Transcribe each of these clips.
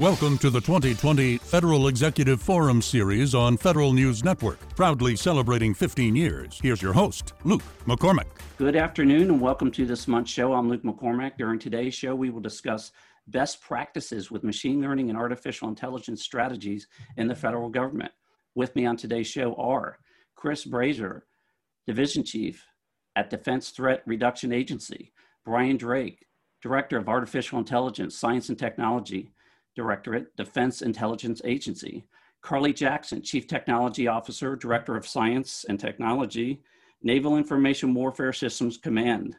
Welcome to the 2020 Federal Executive Forum series on Federal News Network, proudly celebrating 15 years. Here's your host, Luke McCormack. Good afternoon and welcome to this month's show. I'm Luke McCormack. During today's show, we will discuss best practices with machine learning and artificial intelligence strategies in the federal government. With me on today's show are Chris Brazier, Division Chief at Defense Threat Reduction Agency, Brian Drake, Director of Artificial Intelligence, Science and Technology, Directorate, Defense Intelligence Agency. Carly Jackson, Chief Technology Officer, Director of Science and Technology, Naval Information Warfare Systems Command.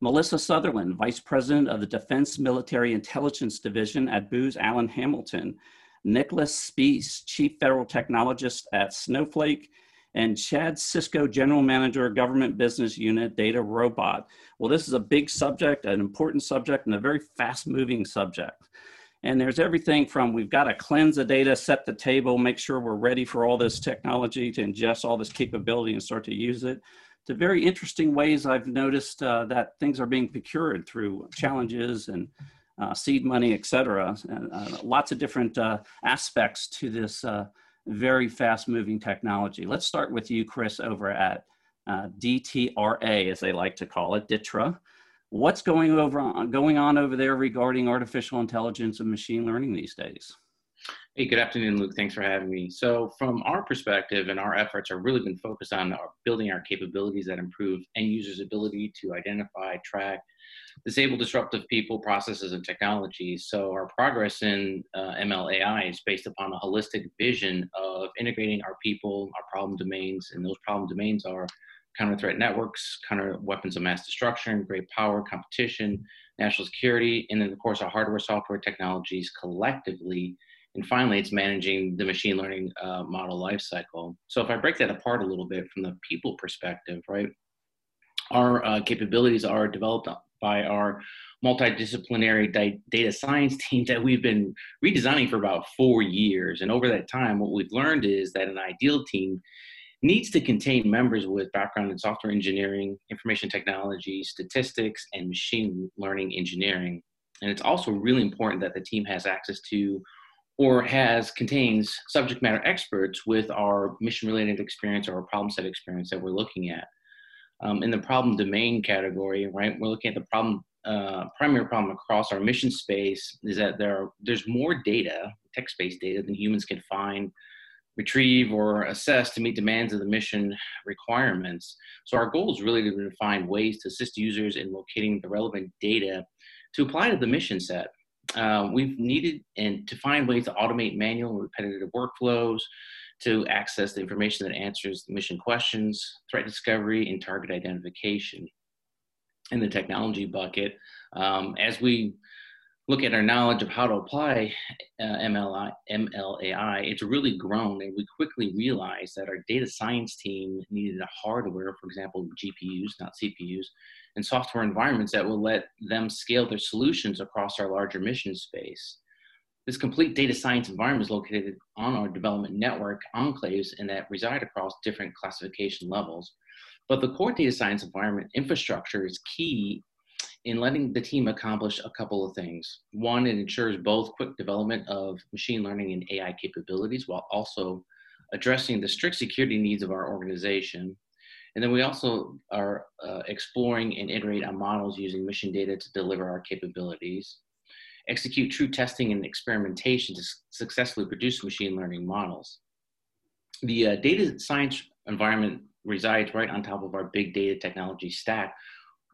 Melissa Sutherland, Vice President of the Defense Military Intelligence Division at Booz Allen Hamilton. Nicholas Speece, Chief Federal Technologist at Snowflake, and Chad Cisco, General Manager, Government Business Unit, DataRobot. Well, this is a big subject, an important subject, and a very fast moving subject. And there's everything from we've got to cleanse the data, set the table, make sure we're ready for all this technology to ingest all this capability and start to use it, to very interesting ways I've noticed uh, that things are being procured through challenges and uh, seed money, et cetera. Uh, lots of different uh, aspects to this uh, very fast moving technology. Let's start with you, Chris, over at uh, DTRA, as they like to call it, DITRA. What's going over on, going on over there regarding artificial intelligence and machine learning these days? Hey, good afternoon, Luke. Thanks for having me. So, from our perspective, and our efforts are really been focused on building our capabilities that improve end users' ability to identify, track, disable disruptive people, processes, and technologies. So, our progress in uh, ML AI is based upon a holistic vision of integrating our people, our problem domains, and those problem domains are counter threat networks, counter weapons of mass destruction, great power, competition, national security, and then, of course, our hardware, software technologies collectively. And finally, it's managing the machine learning uh, model lifecycle. So, if I break that apart a little bit from the people perspective, right, our uh, capabilities are developed by our multidisciplinary di- data science team that we've been redesigning for about four years. And over that time, what we've learned is that an ideal team needs to contain members with background in software engineering, information technology, statistics, and machine learning engineering. And it's also really important that the team has access to or has contains subject matter experts with our mission related experience or problem set experience that we're looking at. Um, in the problem domain category, right, we're looking at the problem uh, primary problem across our mission space is that there are, there's more data, text-based data, than humans can find retrieve or assess to meet demands of the mission requirements. So our goal is really to find ways to assist users in locating the relevant data to apply to the mission set. Uh, we've needed and to find ways to automate manual and repetitive workflows to access the information that answers the mission questions, threat discovery, and target identification. In the technology bucket, um, as we look at our knowledge of how to apply uh, MLI, MLAI, it's really grown. And we quickly realized that our data science team needed a hardware, for example, GPUs, not CPUs, and software environments that will let them scale their solutions across our larger mission space. This complete data science environment is located on our development network enclaves and that reside across different classification levels. But the core data science environment infrastructure is key in letting the team accomplish a couple of things. One, it ensures both quick development of machine learning and AI capabilities while also addressing the strict security needs of our organization. And then we also are uh, exploring and iterate on models using mission data to deliver our capabilities, execute true testing and experimentation to successfully produce machine learning models. The uh, data science environment resides right on top of our big data technology stack,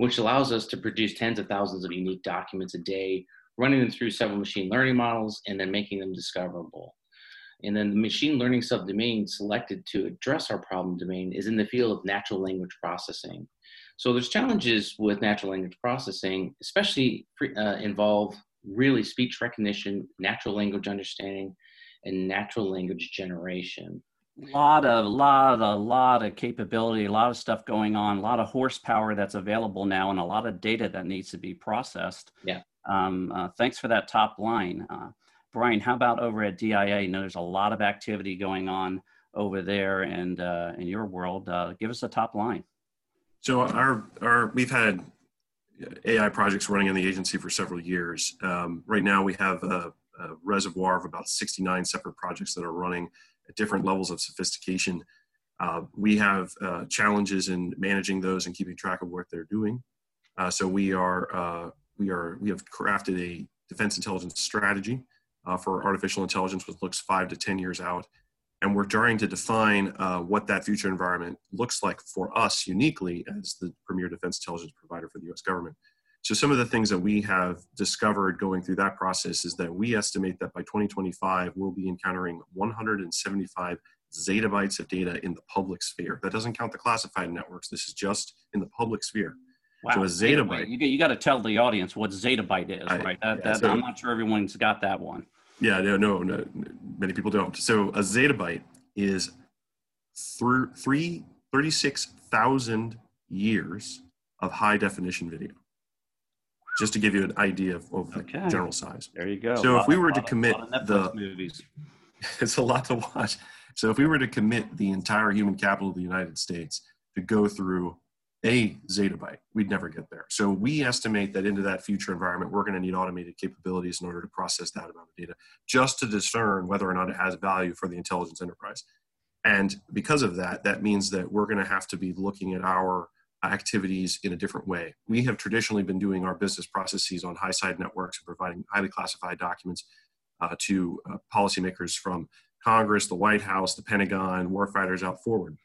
which allows us to produce tens of thousands of unique documents a day, running them through several machine learning models and then making them discoverable. And then the machine learning subdomain selected to address our problem domain is in the field of natural language processing. So there's challenges with natural language processing, especially uh, involve really speech recognition, natural language understanding, and natural language generation lot of a lot a lot of capability a lot of stuff going on a lot of horsepower that's available now and a lot of data that needs to be processed. Yeah. Um, uh, thanks for that top line. Uh, brian how about over at dia you know there's a lot of activity going on over there and uh, in your world. Uh, give us a top line. So our our we've had ai projects running in the agency for several years. Um, right now we have a, a reservoir of about 69 separate projects that are running at different levels of sophistication. Uh, we have uh, challenges in managing those and keeping track of what they're doing. Uh, so we are uh, we are we have crafted a defense intelligence strategy uh, for artificial intelligence, which looks five to ten years out, and we're trying to define what that future environment looks like for us uniquely as the premier defense intelligence provider for the U.S. government. So some of the things that we have discovered going through that process is that we estimate that by 2025 we'll be encountering 175 zettabytes of data in the public sphere. That doesn't count the classified networks. This is just in the public sphere. Wow. So a zettabyte. You, you got to tell the audience what zettabyte is, I, right? That, yeah, that, so, I'm not sure everyone's got that one. Yeah, no, no, no, many people don't. So a zettabyte is through three, 36,000 years of high definition video just to give you an idea of, of okay. the general size. There you go. So if we were to commit the movies, it's a lot to watch. So if we were to commit the entire human capital of the United States to go through a zettabyte, we'd never get there. So we estimate that into that future environment, we're going to need automated capabilities in order to process that amount of data, just to discern whether or not it has value for the intelligence enterprise. And because of that, that means that we're going to have to be looking at our activities in a different way. We have traditionally been doing our business processes on high side networks and providing highly classified documents uh, to uh, policymakers from Congress, the White House, the Pentagon, warfighters out forward.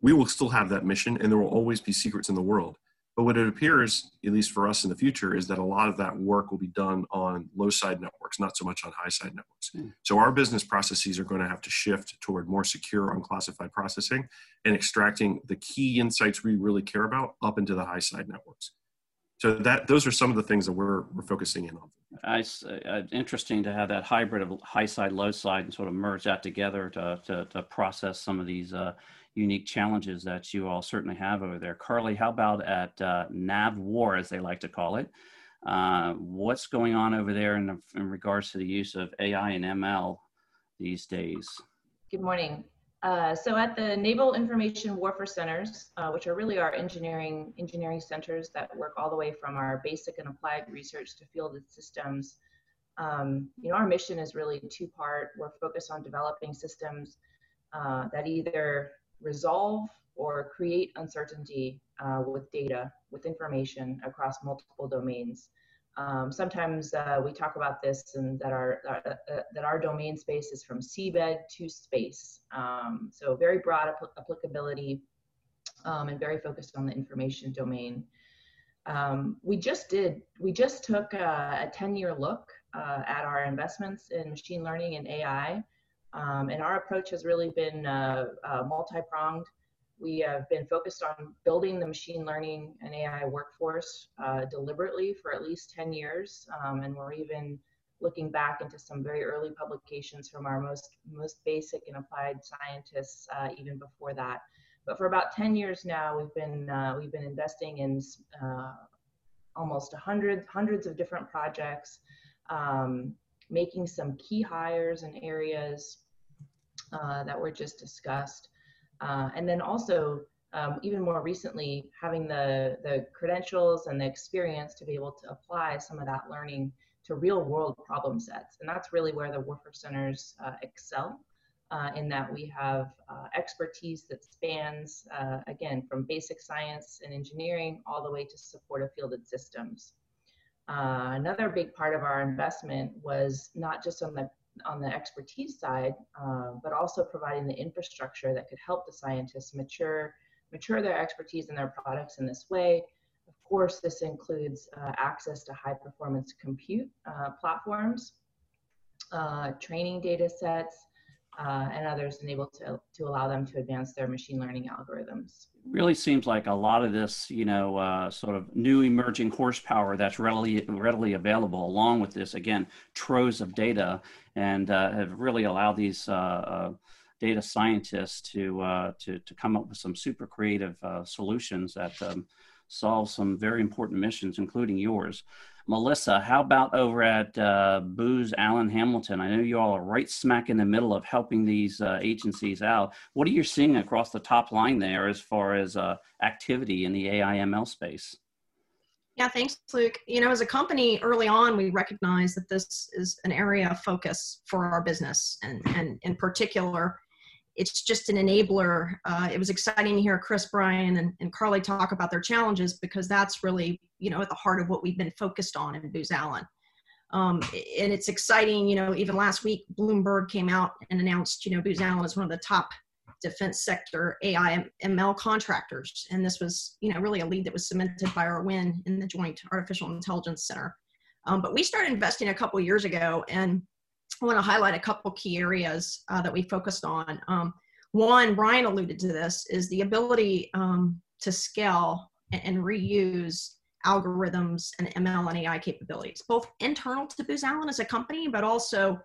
We will still have that mission, and there will always be secrets in the world. But what it appears, at least for us in the future, is that a lot of that work will be done on low side networks, not so much on high side networks. Mm. So our business processes are going to have to shift toward more secure, unclassified processing and extracting the key insights we really care about up into the high side networks. So that those are some of the things that we're we're focusing in on. I, uh, interesting to have that hybrid of high side, low side, and sort of merge that together to to, to process some of these uh, unique challenges that you all certainly have over there. Carly, how about at uh, NAVWAR, as they like to call it? Uh, what's going on over there in, in regards to the use of AI and ML these days? Good morning. Uh, so at the Naval Information Warfare Centers, uh, which are really our engineering engineering centers that work all the way from our basic and applied research to fielded systems, um, you know, our mission is really two part. We're focused on developing systems uh, that either resolve or create uncertainty uh, with data, with information across multiple domains. Um, sometimes uh, we talk about this and that our uh, uh that our domain space is from seabed to space. Um, so very broad apl applicability um, and very focused on the information domain. Um, we just did we just took a, a 10 year look uh, at our investments in machine learning and AI. Um, and our approach has really been uh, uh, multi-pronged. We have been focused on building the machine learning and AI workforce uh, deliberately for at least 10 years. Um, and we're even looking back into some very early publications from our most, most basic and applied scientists uh, even before that. But for about 10 years now, we've been, uh, we've been investing in uh, almost 100, hundreds of different projects, um, making some key hires in areas uh, that were just discussed. Uh, and then also, um, even more recently, having the, the credentials and the experience to be able to apply some of that learning to real world problem sets. And that's really where the Warfare Centers uh, excel. Uh, in that we have uh, expertise that spans, uh, again, from basic science and engineering all the way to supportive fielded systems. Uh, another big part of our investment was not just on the on the expertise side, uh, but also providing the infrastructure that could help the scientists mature mature their expertise and their products in this way. Of course, this includes uh, access to high performance compute uh, platforms, uh, training data sets, uh, and others and able to, to allow them to advance their machine learning algorithms. Really seems like a lot of this, you know, uh, sort of new emerging horsepower that's readily readily available, along with this again troves of data, and uh, have really allowed these uh, uh, data scientists to uh, to to come up with some super creative solutions that um, solve some very important missions, including yours. Melissa, how about over at uh, Booz Allen Hamilton? I know you all are right smack in the middle of helping these uh, agencies out. What are you seeing across the top line there as far as uh, activity in the AIML space? Yeah, thanks, Luke. You know, as a company early on, we recognized that this is an area of focus for our business, and, and in particular, it's just an enabler. Uh, it was exciting to hear Chris, Brian, and, and Carly talk about their challenges because that's really, you know, at the heart of what we've been focused on in Booz Allen. Um, and it's exciting, you know, even last week, Bloomberg came out and announced, you know, Booz Allen is one of the top defense sector AI ML contractors. And this was, you know, really a lead that was cemented by our win in the Joint Artificial Intelligence Center. Um, but we started investing a couple years ago, and I want to highlight a couple key areas uh, that we focused on. Um, one, Brian alluded to this, is the ability um, to scale and, and, reuse algorithms and ML and AI capabilities, both internal to Booz Allen as a company, but also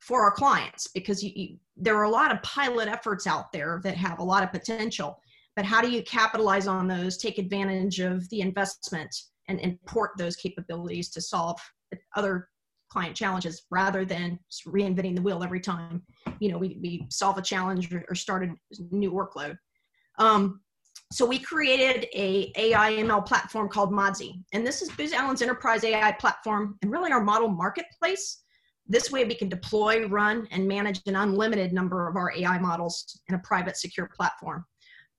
for our clients, because you, you, there are a lot of pilot efforts out there that have a lot of potential. But how do you capitalize on those, take advantage of the investment, and import those capabilities to solve other client challenges rather than reinventing the wheel every time. You know we, we solve a challenge or, start a new workload. Um, so we created a ai ml platform called Modzy. And this is booz allen's enterprise ai platform and really our model marketplace. This way we can deploy run and manage an unlimited number of our ai models in a private secure platform.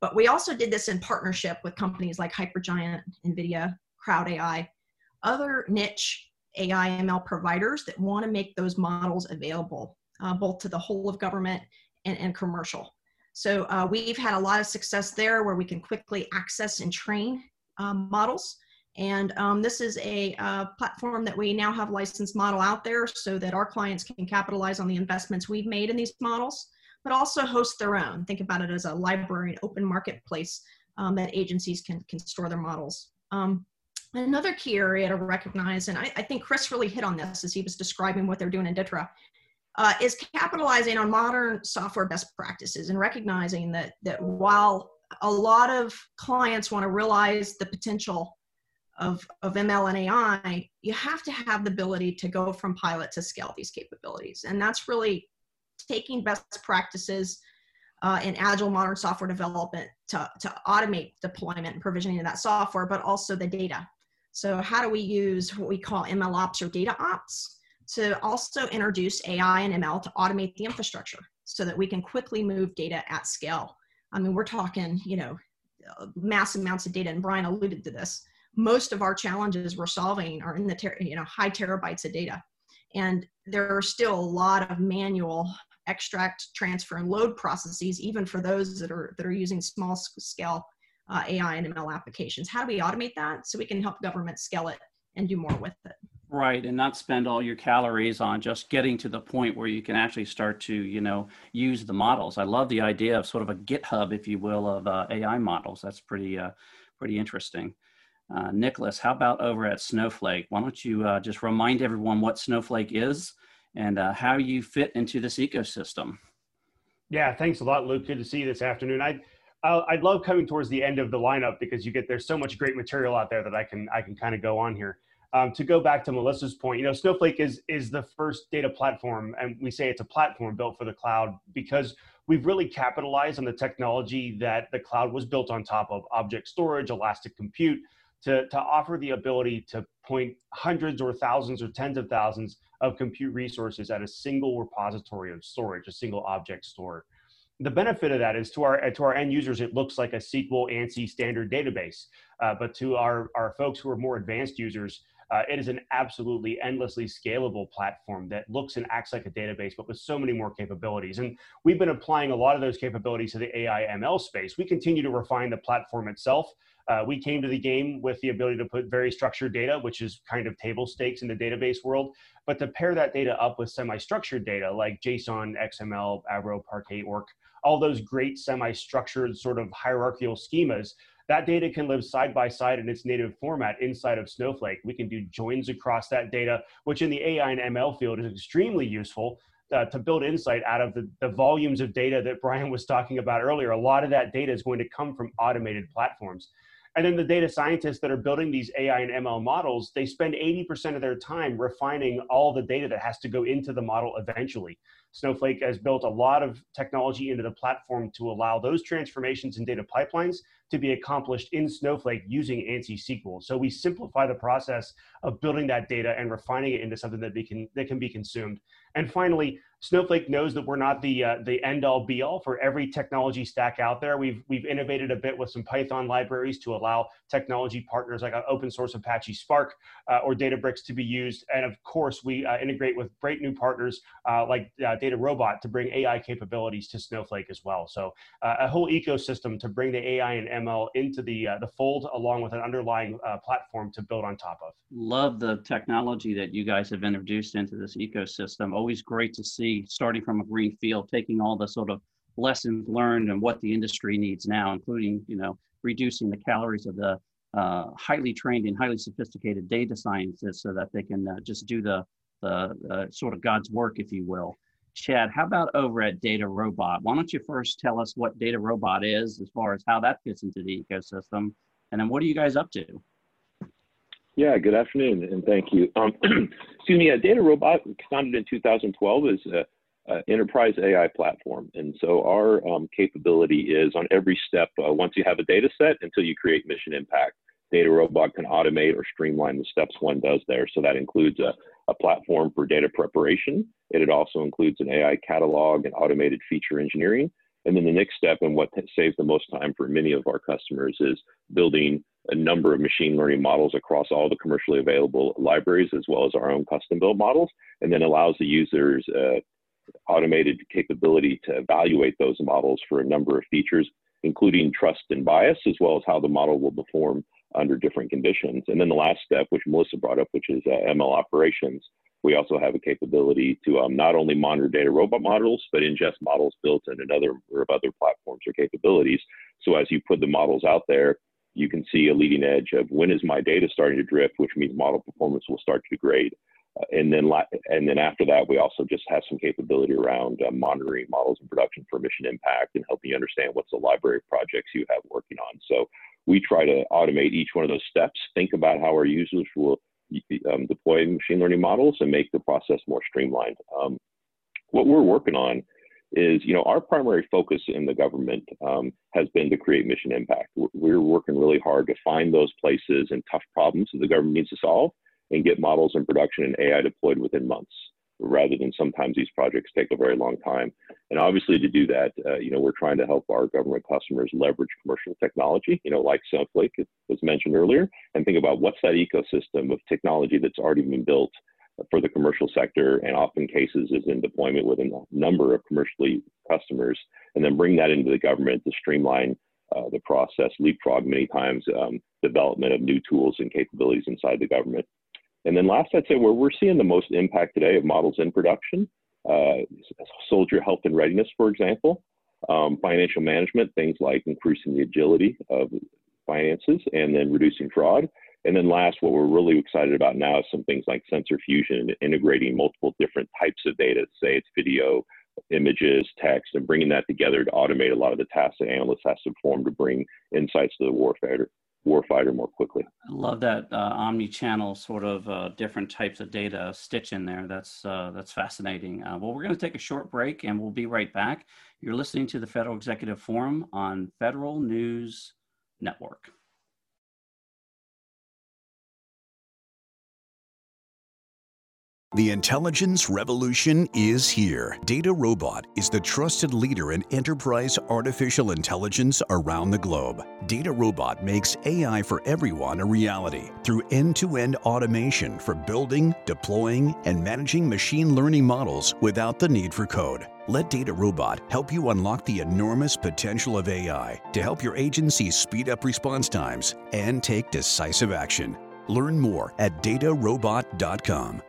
But we also did this in partnership with companies like hypergiant nvidia crowd ai other niche AI ML providers that want to make those models available uh, both to the whole of government and, and commercial. So uh, we've had a lot of success there where we can quickly access and train um, models. And um, this is a uh, platform that we now have licensed model out there so that our clients can capitalize on the investments we've made in these models, but also host their own. Think about it as a library, an open marketplace um, that agencies can, can store their models. Um, Another key area to recognize, and I, I, think Chris really hit on this as he was describing what they're doing in DTRA, uh, is capitalizing on modern software best practices and recognizing that, that while a lot of clients want to realize the potential of, of ML and AI, you have to have the ability to go from pilot to scale these capabilities. And that's really taking best practices uh, in agile modern software development to, to automate deployment and provisioning of that software, but also the data so how do we use what we call ML ops or data ops to also introduce AI and ML to automate the infrastructure so that we can quickly move data at scale? I mean, we're talking, you know, mass amounts of data, and Brian alluded to this. Most of our challenges we're solving are in the ter- you know high terabytes of data, and there are still a lot of manual extract, transfer, and load processes, even for those that are that are using small scale uh, AI and ML applications. How do we automate that so we can help government scale it and do more with it? Right, and not spend all your calories on just getting to the point where you can actually start to, you know, use the models. I love the idea of sort of a GitHub, if you will, of uh, AI models. That's pretty, uh, pretty interesting. Uh, Nicholas, how about over at Snowflake? Why don't you uh, just remind everyone what Snowflake is and uh, how you fit into this ecosystem? Yeah, thanks a lot, Luke. Good to see you this afternoon. I I'd love coming towards the end of the lineup because you get there's so much great material out there that I can I can kind of go on here. Um, to go back to Melissa's point, you know, Snowflake is is the first data platform, and we say it's a platform built for the cloud because we've really capitalized on the technology that the cloud was built on top of: object storage, elastic compute, to to offer the ability to point hundreds or thousands or tens of thousands of compute resources at a single repository of storage, a single object store the benefit of that is to our to our end users, it looks like a SQL ANSI standard database. Uh, but to our our folks who are more advanced users, uh, it is an absolutely endlessly scalable platform that looks and acts like a database, but with so many more capabilities. And we've been applying a lot of those capabilities to the AI ML space. We continue to refine the platform itself. Uh, we came to the game with the ability to put very structured data, which is kind of table stakes in the database world, but to pair that data up with semi-structured data like JSON, XML, Avro, Parquet, Orc, all those great semi-structured sort of hierarchical schemas, that data can live side by side in its native format inside of Snowflake. We can do joins across that data, which in the AI and ML field is extremely useful uh, to build insight out of the, the volumes of data that Brian was talking about earlier. A lot of that data is going to come from automated platforms. And then the data scientists that are building these AI and ML models, they spend 80% of their time refining all the data that has to go into the model eventually. Snowflake has built a lot of technology into the platform to allow those transformations in data pipelines to be accomplished in Snowflake using ANSI SQL. So we simplify the process of building that data and refining it into something that, can, that can be consumed. And finally, Snowflake knows that we're not the uh, the end all be all for every technology stack out there. We've we've innovated a bit with some Python libraries to allow technology partners like open source Apache Spark uh, or Databricks to be used, and of course we uh, integrate with great new partners uh, like uh, DataRobot to bring AI capabilities to Snowflake as well. So uh, a whole ecosystem to bring the AI and ML into the the fold, along with an underlying platform to build on top of. Love the technology that you guys have introduced into this ecosystem. Always great to see starting from a green field, taking all the sort of lessons learned and what the industry needs now, including you know reducing the calories of the uh, highly trained and highly sophisticated data scientists so that they can uh, just do the the uh, sort of God's work, if you will. Chad, how about over at DataRobot? Why don't you first tell us what DataRobot is as far as how that fits into the ecosystem, and then what are you guys up to? Yeah, good afternoon, and thank you. Um, excuse me, uh, DataRobot, founded in 2012, is an enterprise AI platform. And so our um, capability is on every step, uh, once you have a data set until you create mission impact, DataRobot can automate or streamline the steps one does there. So that includes a, a platform for data preparation. It, it also includes an AI catalog and automated feature engineering. And then the next step, and what saves the most time for many of our customers, is building a number of machine learning models across all the commercially available libraries, as well as our own custom built models, and then allows the users uh, automated capability to evaluate those models for a number of features, including trust and bias, as well as how the model will perform under different conditions. And then the last step, which Melissa brought up, which is uh, ML operations, we also have a capability to um, not only monitor DataRobot models, but ingest models built in another number of other platforms or capabilities. So as you put the models out there, you can see a leading edge of when is my data starting to drift, which means model performance will start to degrade. Uh, and then, and then after that, we also just have some capability around uh, monitoring models in production for mission impact and helping you understand what's the library of projects you have working on. So we try to automate each one of those steps, think about how our users will um, deploy machine learning models and make the process more streamlined. Um, what we're working on is, you know, our primary focus in the government um, has been to create mission impact. We're working really hard to find those places and tough problems that the government needs to solve and get models in production and AI deployed within months rather than sometimes these projects take a very long time. And obviously to do that, uh, you know, we're trying to help our government customers leverage commercial technology, you know, like Snowflake was mentioned earlier, and think about what's that ecosystem of technology that's already been built for the commercial sector and often cases is in deployment with a number of commercially customers, and then bring that into the government to streamline uh, the process, leapfrog many times um, development of new tools and capabilities inside the government. And then last, I'd say where we're seeing the most impact today of models in production, uh, soldier health and readiness, for example, um, financial management, things like increasing the agility of finances and then reducing fraud. And then last, what we're really excited about now is some things like sensor fusion, integrating multiple different types of data, say it's video, images, text, and bringing that together to automate a lot of the tasks that analysts have to perform to bring insights to the warfighter warfighter more quickly. I love that uh, omni-channel sort of uh, different types of data stitch in there. That's uh, that's fascinating. Uh, well, we're going to take a short break and we'll be right back. You're listening to the Federal Executive Forum on Federal News Network. The intelligence revolution is here. DataRobot is the trusted leader in enterprise artificial intelligence around the globe. DataRobot makes AI for everyone a reality through end to end automation for building, deploying, and managing machine learning models without the need for code. Let DataRobot help you unlock the enormous potential of AI to help your agency speed up response times and take decisive action. Learn more at datarobot.com.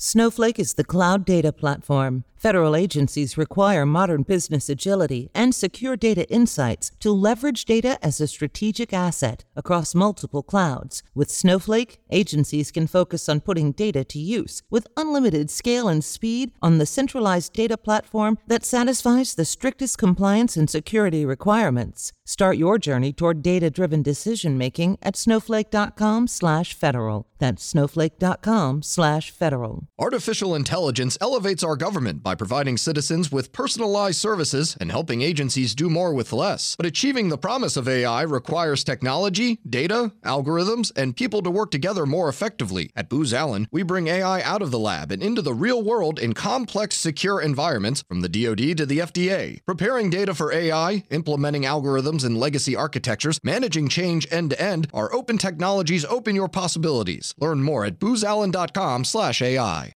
Snowflake is the cloud data platform. Federal agencies require modern business agility and secure data insights to leverage data as a strategic asset across multiple clouds. With Snowflake, agencies can focus on putting data to use with unlimited scale and speed on the centralized data platform that satisfies the strictest compliance and security requirements. Start your journey toward data-driven decision-making at snowflake.com/federal. That's snowflake.com/federal. Artificial intelligence elevates our government by providing citizens with personalized services and helping agencies do more with less. But achieving the promise of AI requires technology, data, algorithms, and people to work together more effectively. At Booz Allen, we bring AI out of the lab and into the real world in complex, secure environments from the DoD to the FDA. Preparing data for AI, implementing algorithms and legacy architectures, managing change end to end, our open technologies open your possibilities. Learn more at boozallen.com/ai.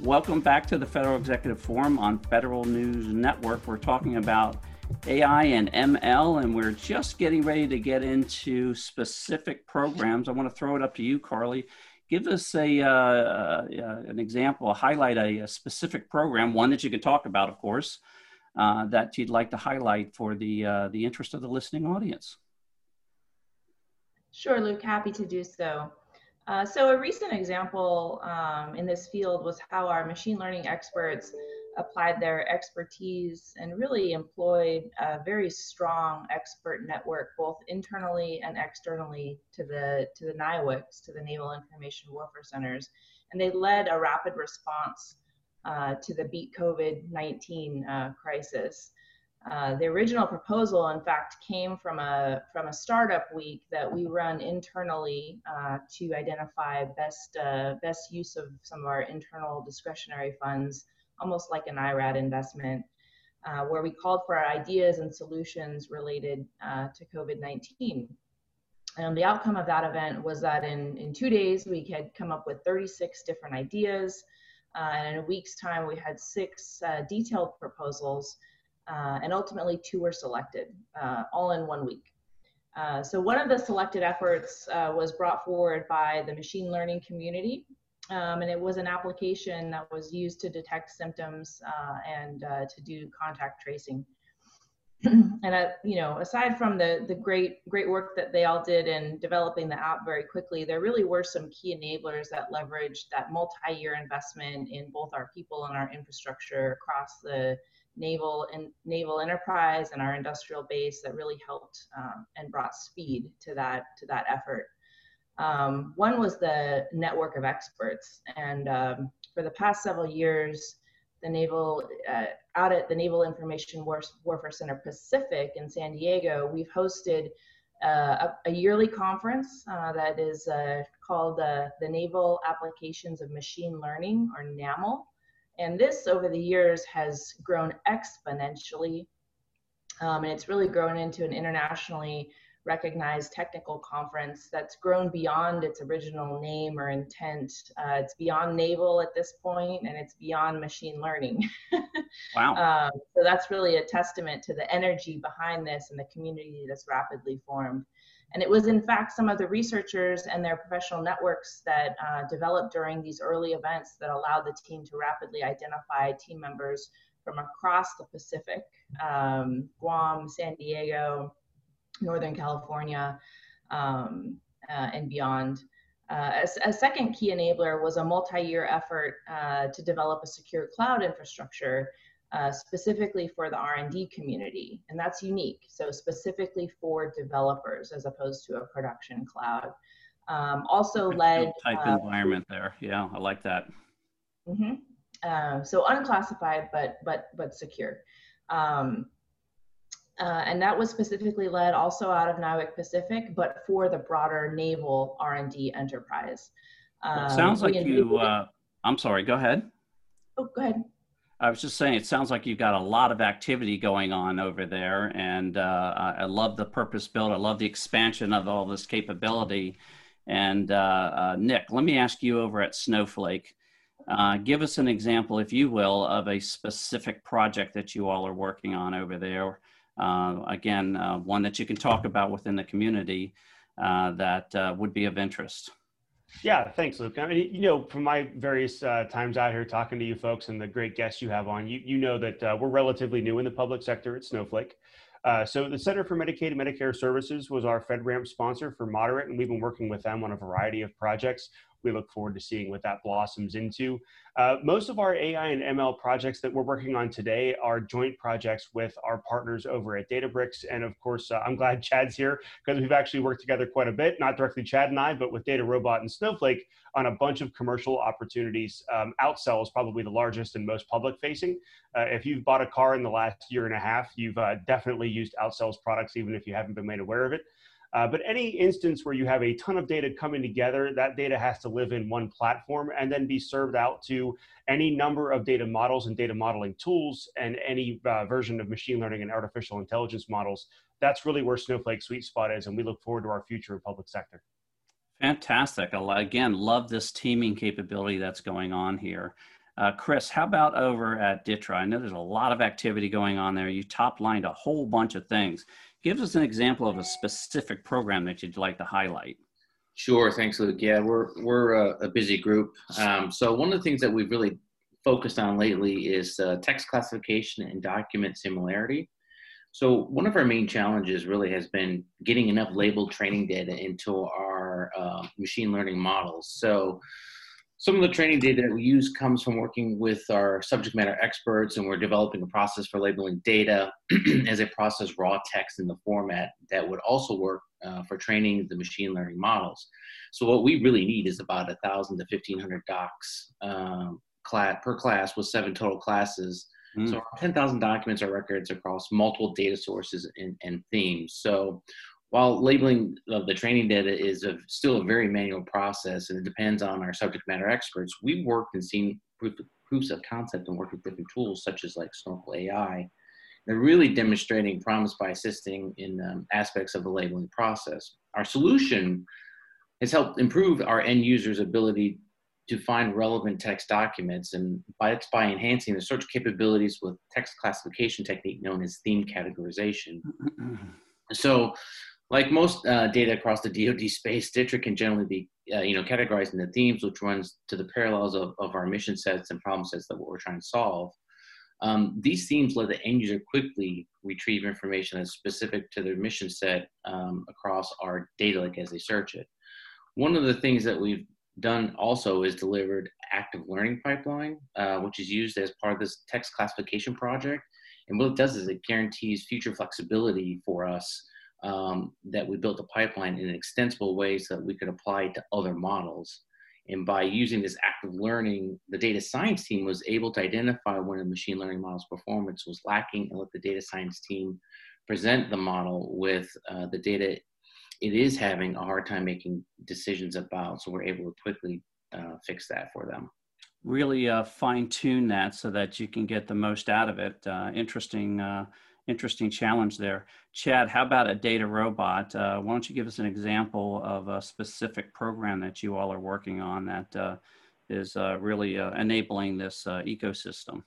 Welcome back to the Federal Executive Forum on Federal News Network. We're talking about AI and ML, and we're just getting ready to get into specific programs. I want to throw it up to you, Carly. Give us a uh, uh, an example, highlight a, a, specific program, one that you can talk about, of course, uh, that you'd like to highlight for the uh, the interest of the listening audience. Sure, Luke. Happy to do so. Uh, so a recent example um, in this field was how our machine learning experts applied their expertise and really employed a very strong expert network, both internally and externally to the to the NIWCs, to the Naval Information Warfare Centers, and they led a rapid response uh, to the beat COVID-19 uh, crisis. Uh, the original proposal, in fact, came from a from a startup week that we run internally uh, to identify best uh, best use of some of our internal discretionary funds, almost like an IRAD investment, uh, where we called for our ideas and solutions related to COVID-19. And the outcome of that event was that in, in two days we had come up with 36 different ideas, and in a week's time we had six detailed proposals uh, and ultimately two were selected, uh, all in one week. Uh, so one of the selected efforts uh, was brought forward by the machine learning community, um, and it was an application that was used to detect symptoms uh, and uh, to do contact tracing. and you know, aside from the the great great work that they all did in developing the app very quickly, there really were some key enablers that leveraged that multi-year investment in both our people and our infrastructure across the naval and naval enterprise and our industrial base that really helped um, and brought speed to that to that effort. Um, one was the network of experts, and um, for the past several years, the naval uh, out at the Naval Information War- Warfare Center Pacific in San Diego, we've hosted uh, a, a, yearly conference uh, that is uh, called uh, the Naval Applications of Machine Learning, or NAML. And this over the years has grown exponentially. Um, and it's really grown into an internationally recognized technical conference that's grown beyond its original name or intent. Uh, it's beyond naval at this point, and it's beyond machine learning. wow. Um, so that's really a testament to the energy behind this and the community that's rapidly formed. And it was, in fact, some of the researchers and their professional networks that uh, developed during these early events that allowed the team to rapidly identify team members from across the Pacific, um, Guam, San Diego, Northern California, um, uh, and beyond. Uh, a, a, second key enabler was a multi-year effort uh, to develop a secure cloud infrastructure uh, specifically for the R&D community, and that's unique. So specifically for developers as opposed to a production cloud. Um, also led type uh, environment there. Yeah, I like that. Mm-hmm. Uh, so unclassified, but but but secure. Um, uh, and that was specifically led also out of NIWC Pacific, but for the broader naval R&D enterprise. Um, sounds like you. Uh, I'm sorry. Go ahead. Oh, go ahead. I was just saying, it sounds like you've got a lot of activity going on over there, and uh, I love the purpose built. I love the expansion of all this capability. And uh, uh, Nick, let me ask you over at Snowflake. Uh, give us an example, if you will, of a specific project that you all are working on over there. Uh, again, uh, one that you can talk about within the community that would be of interest. Yeah, thanks, Luke. I mean, you know, from my various uh, times out here talking to you folks and the great guests you have on, you, you know that uh, we're relatively new in the public sector at Snowflake. Uh, so the Center for Medicaid and Medicare Services was our FedRAMP sponsor for Moderate, and we've been working with them on a variety of projects. We look forward to seeing what that blossoms into. Uh, most of our AI and ML projects that we're working on today are joint projects with our partners over at Databricks. And of course, uh, I'm glad Chad's here because we've actually worked together quite a bit, not directly Chad and I, but with DataRobot and Snowflake on a bunch of commercial opportunities. Um, Outsell is probably the largest and most public facing. Uh, if you've bought a car in the last year and a half, you've uh, definitely used Outsell's products, even if you haven't been made aware of it. Uh, but any instance where you have a ton of data coming together, that data has to live in one platform and then be served out to any number of data models and data modeling tools and any uh, version of machine learning and artificial intelligence models. That's really where Snowflake's sweet spot is, and we look forward to our future in public sector. Fantastic. Again, love this teaming capability that's going on here. Uh, Chris, how about over at DTRA? I know there's a lot of activity going on there. You top lined a whole bunch of things. Give us an example of a specific program that you'd like to highlight. Sure, thanks, Luke. Yeah, we're we're a, a busy group. Um, so one of the things that we've really focused on lately is uh, text classification and document similarity. So one of our main challenges really has been getting enough labeled training data into our uh, machine learning models. So some of the training data that we use comes from working with our subject matter experts, and we're developing a process for labeling data as a process raw text in the format that would also work uh, for training the machine learning models. So what we really need is about a thousand to fifteen hundred docs um, class per class with seven total classes. Mm. So 10,000 documents or records across multiple data sources and, and themes. So while labeling of the training data is a, still a very manual process and it depends on our subject matter experts, we've worked and seen proof, proofs of concept and worked with different tools such as like Snorkel AI. They're really demonstrating promise by assisting in um, aspects of the labeling process. Our solution has helped improve our end users' ability to find relevant text documents, and by, it's by enhancing the search capabilities with text classification technique known as theme categorization. so like most uh, data across the DoD space, DTRA can generally be, uh, you know, categorized into themes, which runs to the parallels of, of our mission sets and problem sets that we're trying to solve. Um, these themes let the end user quickly retrieve information that's specific to their mission set um, across our data lake as they search it. One of the things that we've done also is delivered active learning pipeline, uh, which is used as part of this text classification project. And what it does is it guarantees future flexibility for us um, that we built a pipeline in an extensible way so that we could apply it to other models. And by using this active learning, the data science team was able to identify when a machine learning model's performance was lacking and let the data science team present the model with uh, the data it is having a hard time making decisions about. So we're able to quickly uh, fix that for them. Really uh, fine tune that so that you can get the most out of it. Uh, interesting uh, interesting challenge there. Chad, how about a DataRobot? Uh, why don't you give us an example of a specific program that you all are working on that uh, is uh, really uh, enabling this uh, ecosystem?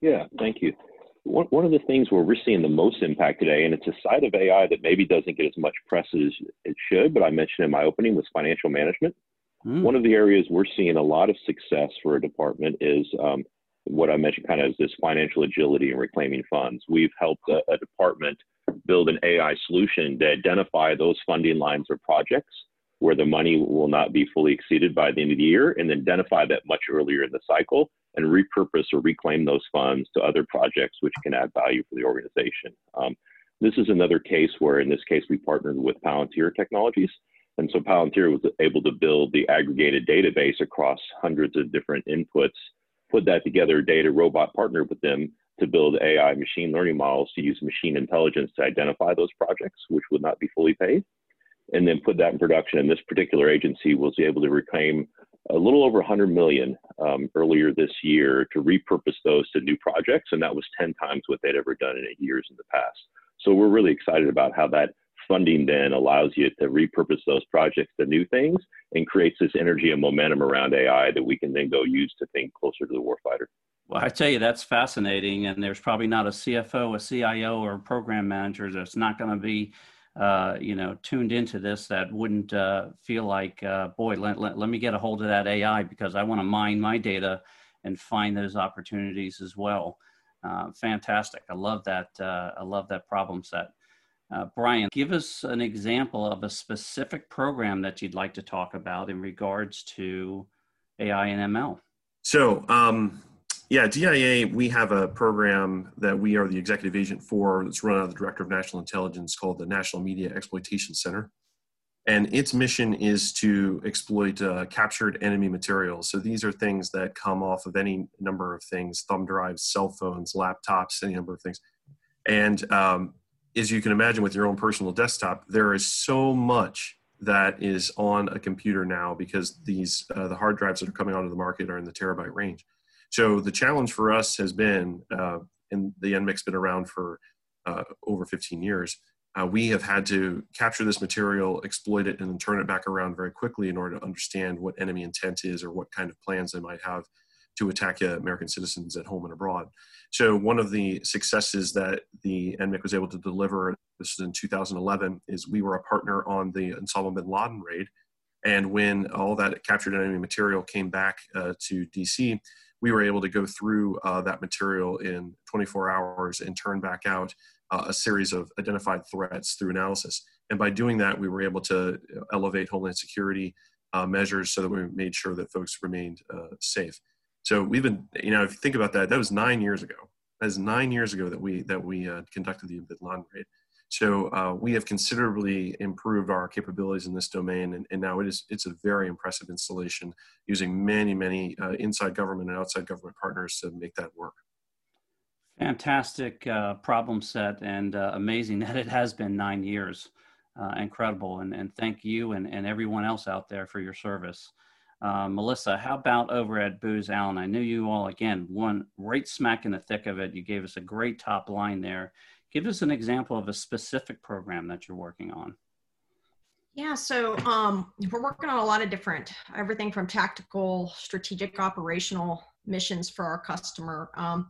Yeah, thank you. One, one of the things where we're seeing the most impact today, and it's a side of AI that maybe doesn't get as much press as it should, but I mentioned in my opening was financial management. Mm. One of the areas we're seeing a lot of success for a department is um, what I mentioned kind of is this financial agility and reclaiming funds. We've helped a, a department build an AI solution to identify those funding lines or projects where the money will not be fully exceeded by the end of the year and identify that much earlier in the cycle and repurpose or reclaim those funds to other projects which can add value for the organization. Um, this is another case where, in this case, we partnered with Palantir Technologies. And so Palantir was able to build the aggregated database across hundreds of different inputs put that together, DataRobot partnered with them to build AI machine learning models to use machine intelligence to identify those projects, which would not be fully paid, and then put that in production. And this particular agency was able to reclaim a little over 100 million um, earlier this year to repurpose those to new projects, and that was 10 times what they'd ever done in eight years in the past. So we're really excited about how that funding then allows you to repurpose those projects to new things and creates this energy and momentum around AI that we can then go use to think closer to the warfighter. Well, I tell you, that's fascinating. And there's probably not a CFO, a CIO, or a program manager that's not going to be, uh, you know, tuned into this that wouldn't uh, feel like, uh, boy, let, let, let me get a hold of that AI because I want to mine my data and find those opportunities as well. Uh, fantastic. I love that. Uh, I love that problem set. Uh, Brian, give us an example of a specific program that you'd like to talk about in regards to AI and ML. So, um, yeah, DIA, we have a program that we are the executive agent for that's run out of the Director of National Intelligence called the National Media Exploitation Center. And its mission is to exploit uh, captured enemy materials. So these are things that come off of any number of things thumb drives, cell phones, laptops, any number of things. And um, as you can imagine with your own personal desktop, there is so much that is on a computer now because these uh, the hard drives that are coming onto the market are in the terabyte range. So the challenge for us has been, uh, and the NMIC's been around for uh, over 15 years. Uh, we have had to capture this material, exploit it, and then turn it back around very quickly in order to understand what enemy intent is or what kind of plans they might have to attack uh, American citizens at home and abroad. So one of the successes that the NMEC was able to deliver, this is in 2011, is we were a partner on the Osama bin Laden raid. And when all that captured enemy material came back uh, to DC, we were able to go through uh, that material in 24 hours and turn back out uh, a series of identified threats through analysis. And by doing that, we were able to elevate Homeland Security uh, measures so that we made sure that folks remained uh, safe. So we've been, you know, if you think about that, that was nine years ago. That was nine years ago that we that we uh, conducted the Bin Laden raid. So uh, we have considerably improved our capabilities in this domain, and, and, now it is it's a very impressive installation using many many uh, inside government and outside government partners to make that work. Fantastic uh, problem set, and uh, amazing that it has been nine years. Uh, incredible, and, and thank you and, and everyone else out there for your service. Uh, Melissa, how about over at Booz Allen? I knew you all, again, one right smack in the thick of it. You gave us a great top line there. Give us an example of a specific program that you're working on. Yeah, so um, we're working on a lot of different, everything from tactical, strategic, operational missions for our customer. Um,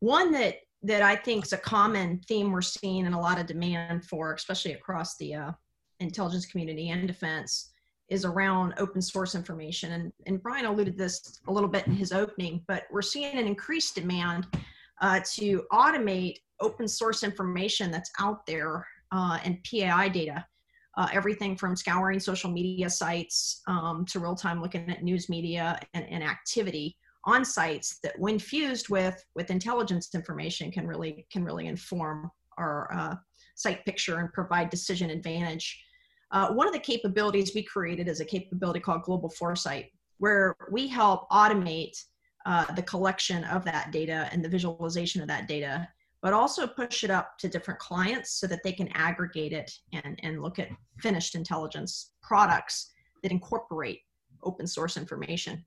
one that that I think is a common theme we're seeing and a lot of demand for, especially across the uh, intelligence community and defense, is around open source information. And, and Brian alluded to this a little bit in his opening, but we're seeing an increased demand uh, to automate open source information that's out there uh, and PAI data. Uh, everything from scouring social media sites um, to real time looking at news media and, and, activity on sites that when fused with with intelligence information can really can really inform our uh, sight picture and provide decision advantage uh, one of the capabilities we created is a capability called Global Foresight, where we help automate uh, the collection of that data and the visualization of that data, but also push it up to different clients so that they can aggregate it and, and look at finished intelligence products that incorporate open source information.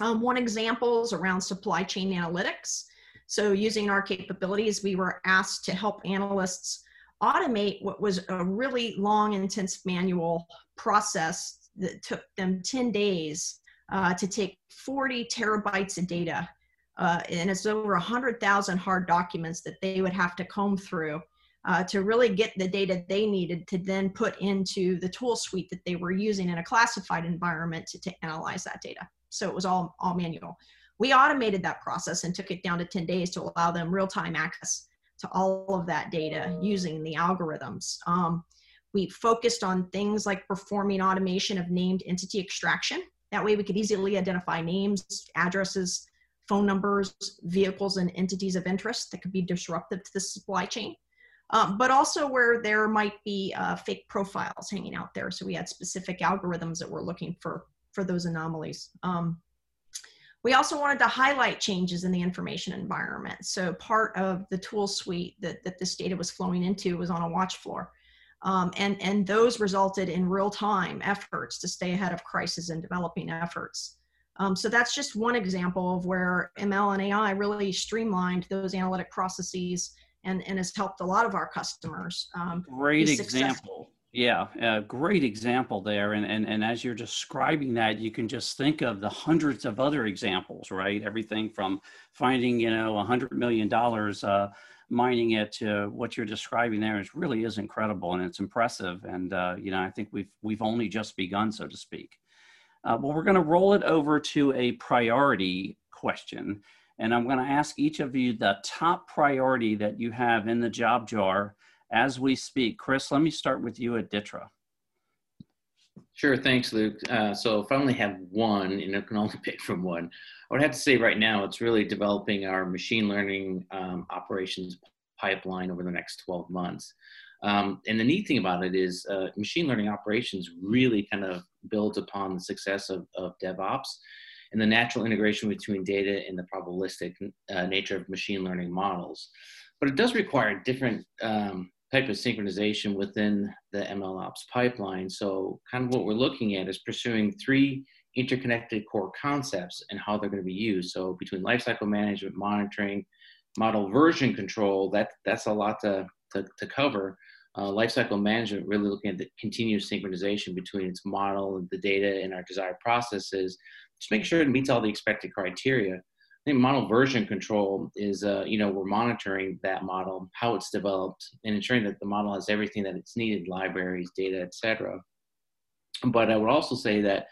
Um, one example is around supply chain analytics. So using our capabilities, we were asked to help analysts automate what was a really long, intense manual process that took them 10 days uh, to take 40 terabytes of data. Uh, and it's over 100,000 hard documents that they would have to comb through uh, to really get the data they needed to then put into the tool suite that they were using in a classified environment to, to analyze that data. So it was all, all manual. We automated that process and took it down to 10 days to allow them real-time access to all of that data using the algorithms. Um, we focused on things like performing automation of named entity extraction. That way we could easily identify names, addresses, phone numbers, vehicles, and entities of interest that could be disruptive to the supply chain. Um, but also where there might be uh, fake profiles hanging out there. So we had specific algorithms that were looking for, for those anomalies. Um, we also wanted to highlight changes in the information environment. So part of the tool suite that, that this data was flowing into was on a watch floor. Um, and, and those resulted in real-time efforts to stay ahead of crisis and developing efforts. Um, so that's just one example of where ML and AI really streamlined those analytic processes and, and has helped a lot of our customers. Um, Great example. Yeah, a great example there. And, and, and as you're describing that, you can just think of the hundreds of other examples, right? Everything from finding, you know, a hundred million dollars, uh, mining it to what you're describing there is really is incredible and it's impressive. And, uh, you know, I think we've, we've only just begun, so to speak. Uh, well, we're going to roll it over to a priority question. And I'm going to ask each of you the top priority that you have in the job jar as we speak. Chris, let me start with you at DTRA. Sure, thanks, Luke. Uh, so if I only have one, and I can only pick from one, I would have to say right now it's really developing our machine learning um, operations pipeline over the next 12 months. Um, and the neat thing about it is uh, machine learning operations really kind of builds upon the success of, of DevOps and the natural integration between data and the probabilistic uh, nature of machine learning models. But it does require different um, type of synchronization within the MLOps pipeline. So kind of what we're looking at is pursuing three interconnected core concepts and how they're going to be used. So between lifecycle management, monitoring, model version control, that, that's a lot to, to, to cover. Uh, lifecycle management, really looking at the continuous synchronization between its model and the data and our desired processes, just make sure it meets all the expected criteria think model version control is, uh, you know, we're monitoring that model, how it's developed, and ensuring that the model has everything that it's needed, libraries, data, etc. But I would also say that,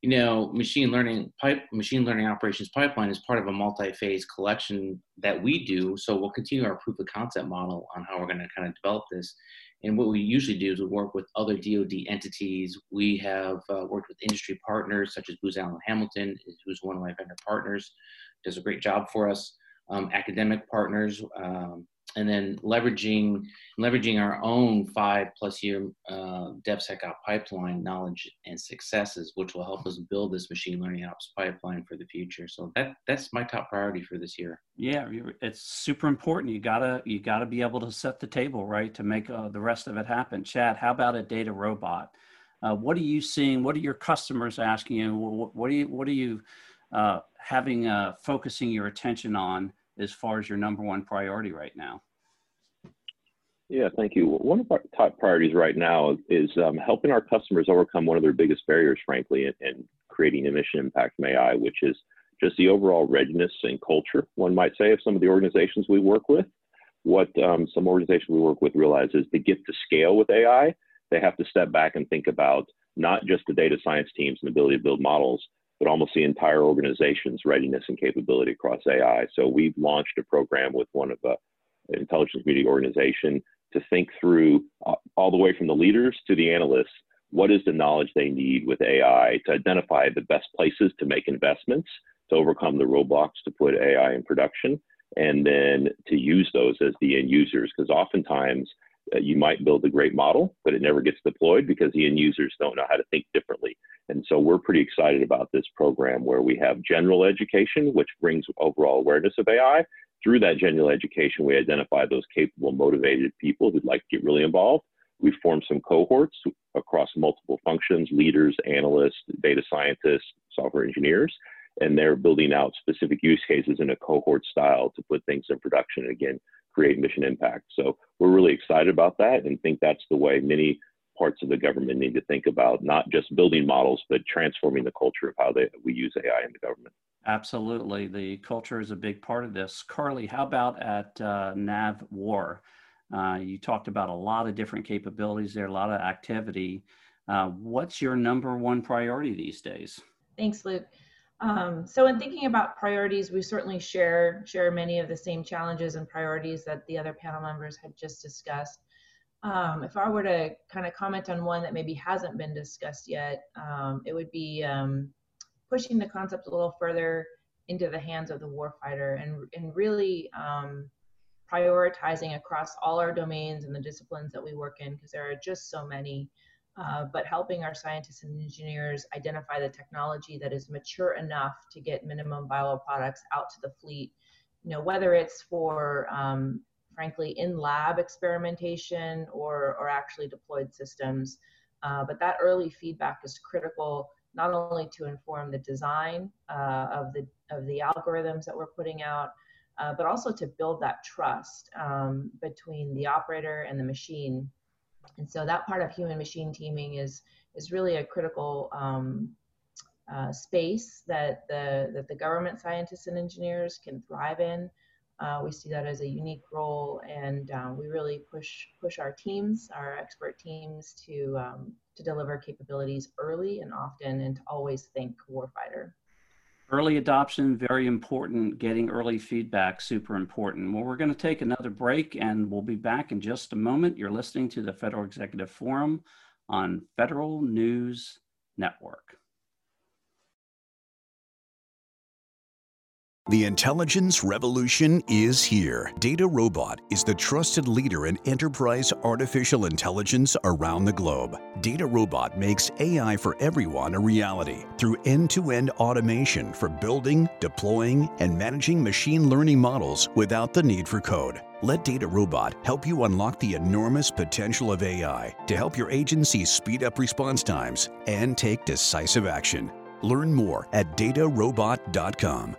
you know, machine learning pipe, machine learning operations pipeline is part of a multi-phase collection that we do. So we'll continue our proof of concept model on how we're going to kind of develop this. And what we usually do is we work with other DoD entities. We have uh, worked with industry partners such as Booz Allen Hamilton, who's one of my vendor partners, does a great job for us. Um, academic partners, um, and then leveraging leveraging our own five plus year uh, DevSecOps pipeline knowledge and successes, which will help us build this machine learning ops pipeline for the future. So that that's my top priority for this year. Yeah, it's super important. You gotta you gotta be able to set the table right to make uh, the rest of it happen. Chad, how about a DataRobot? Uh, what are you seeing? What are your customers asking you? What, what are you what are you uh, having uh, focusing your attention on as far as your number one priority right now? Yeah, thank you. One of our top priorities right now is um, helping our customers overcome one of their biggest barriers, frankly, in, in creating emission impact from AI, which is just the overall readiness and culture, one might say, of some of the organizations we work with. What um, some organizations we work with realize is to get to scale with AI, they have to step back and think about not just the data science teams and ability to build models, but almost the entire organization's readiness and capability across AI. So we've launched a program with one of the intelligence community organization to think through uh, all the way from the leaders to the analysts what is the knowledge they need with AI to identify the best places to make investments to overcome the roadblocks to put AI in production, and then to use those as the end users. Because oftentimes you might build a great model, but it never gets deployed because the end users don't know how to think differently. And so we're pretty excited about this program where we have general education, which brings overall awareness of AI. Through that general education, we identify those capable, motivated people who'd like to get really involved. We've formed some cohorts across multiple functions, leaders, analysts, data scientists, software engineers, and they're building out specific use cases in a cohort style to put things in production and again, create mission impact. So we're really excited about that and think that's the way many parts of the government need to think about not just building models, but transforming the culture of how they, we use AI in the government. Absolutely. The culture is a big part of this. Carly, how about at uh, NAV War? Uh, you talked about a lot of different capabilities there, a lot of activity. Uh, what's your number one priority these days? Thanks, Luke. Um, so in thinking about priorities, we certainly share share many of the same challenges and priorities that the other panel members had just discussed. Um, if I were to kind of comment on one that maybe hasn't been discussed yet, um, it would be um, pushing the concept a little further into the hands of the warfighter and, and really um, prioritizing across all our domains and the disciplines that we work in, because there are just so many, uh, but helping our scientists and engineers identify the technology that is mature enough to get minimum viable products out to the fleet. You know, whether it's for um, frankly, in lab experimentation or, or actually deployed systems. Uh, but that early feedback is critical not only to inform the design uh, of the of the algorithms that we're putting out, uh, but also to build that trust um, between the operator and the machine. And so that part of human machine teaming is is really a critical um, uh, space that the that the government scientists and engineers can thrive in. Uh, we see that as a unique role, and um, we really push push our teams, our expert teams, to um, to deliver capabilities early and often, and to always think warfighter. Early adoption, very important. Getting early feedback, super important. Well, we're going to take another break and we'll be back in just a moment. You're listening to the Federal Executive Forum on Federal News Network. The intelligence revolution is here. DataRobot is the trusted leader in enterprise artificial intelligence around the globe. DataRobot makes AI for everyone a reality through end to end automation for building, deploying, and managing machine learning models without the need for code. Let DataRobot help you unlock the enormous potential of AI to help your agency speed up response times and take decisive action. Learn more at datarobot.com.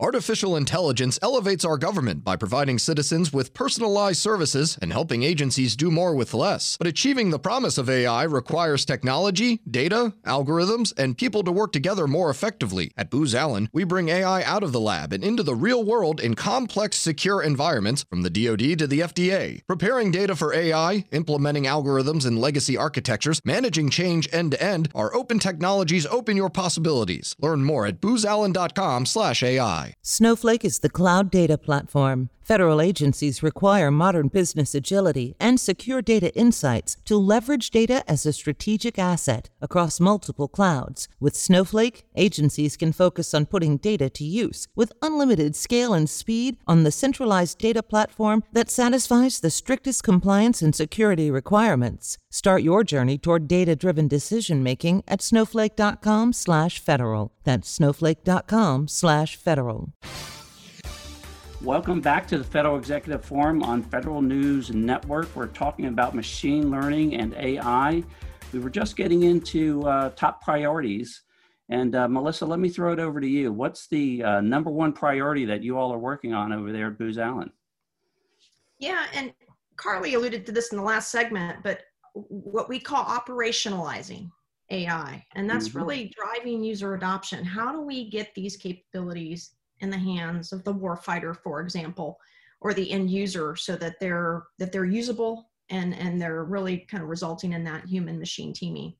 Artificial intelligence elevates our government by providing citizens with personalized services and helping agencies do more with less. But achieving the promise of AI requires technology, data, algorithms, and people to work together more effectively. At Booz Allen, we bring AI out of the lab and into the real world in complex, secure environments from the DoD to the FDA. Preparing data for AI, implementing algorithms and legacy architectures, managing change end to end, our open technologies open your possibilities. Learn more at boozallen.com/ai. Snowflake is the cloud data platform. Federal agencies require modern business agility and secure data insights to leverage data as a strategic asset across multiple clouds. With Snowflake, agencies can focus on putting data to use with unlimited scale and speed on the centralized data platform that satisfies the strictest compliance and security requirements. Start your journey toward data-driven decision making at snowflake.com/federal. That's snowflake.com/federal. Welcome back to the Federal Executive Forum on Federal News Network. We're talking about machine learning and AI. We were just getting into uh, top priorities. And uh, Melissa, let me throw it over to you. What's the uh, number one priority that you all are working on over there at Booz Allen? Yeah, and Carly alluded to this in the last segment, but what we call operationalizing AI, and that's mm-hmm. really driving user adoption. How do we get these capabilities in the hands of the warfighter, for example, or the end user, so that they're that they're usable and and they're really kind of resulting in that human machine teaming.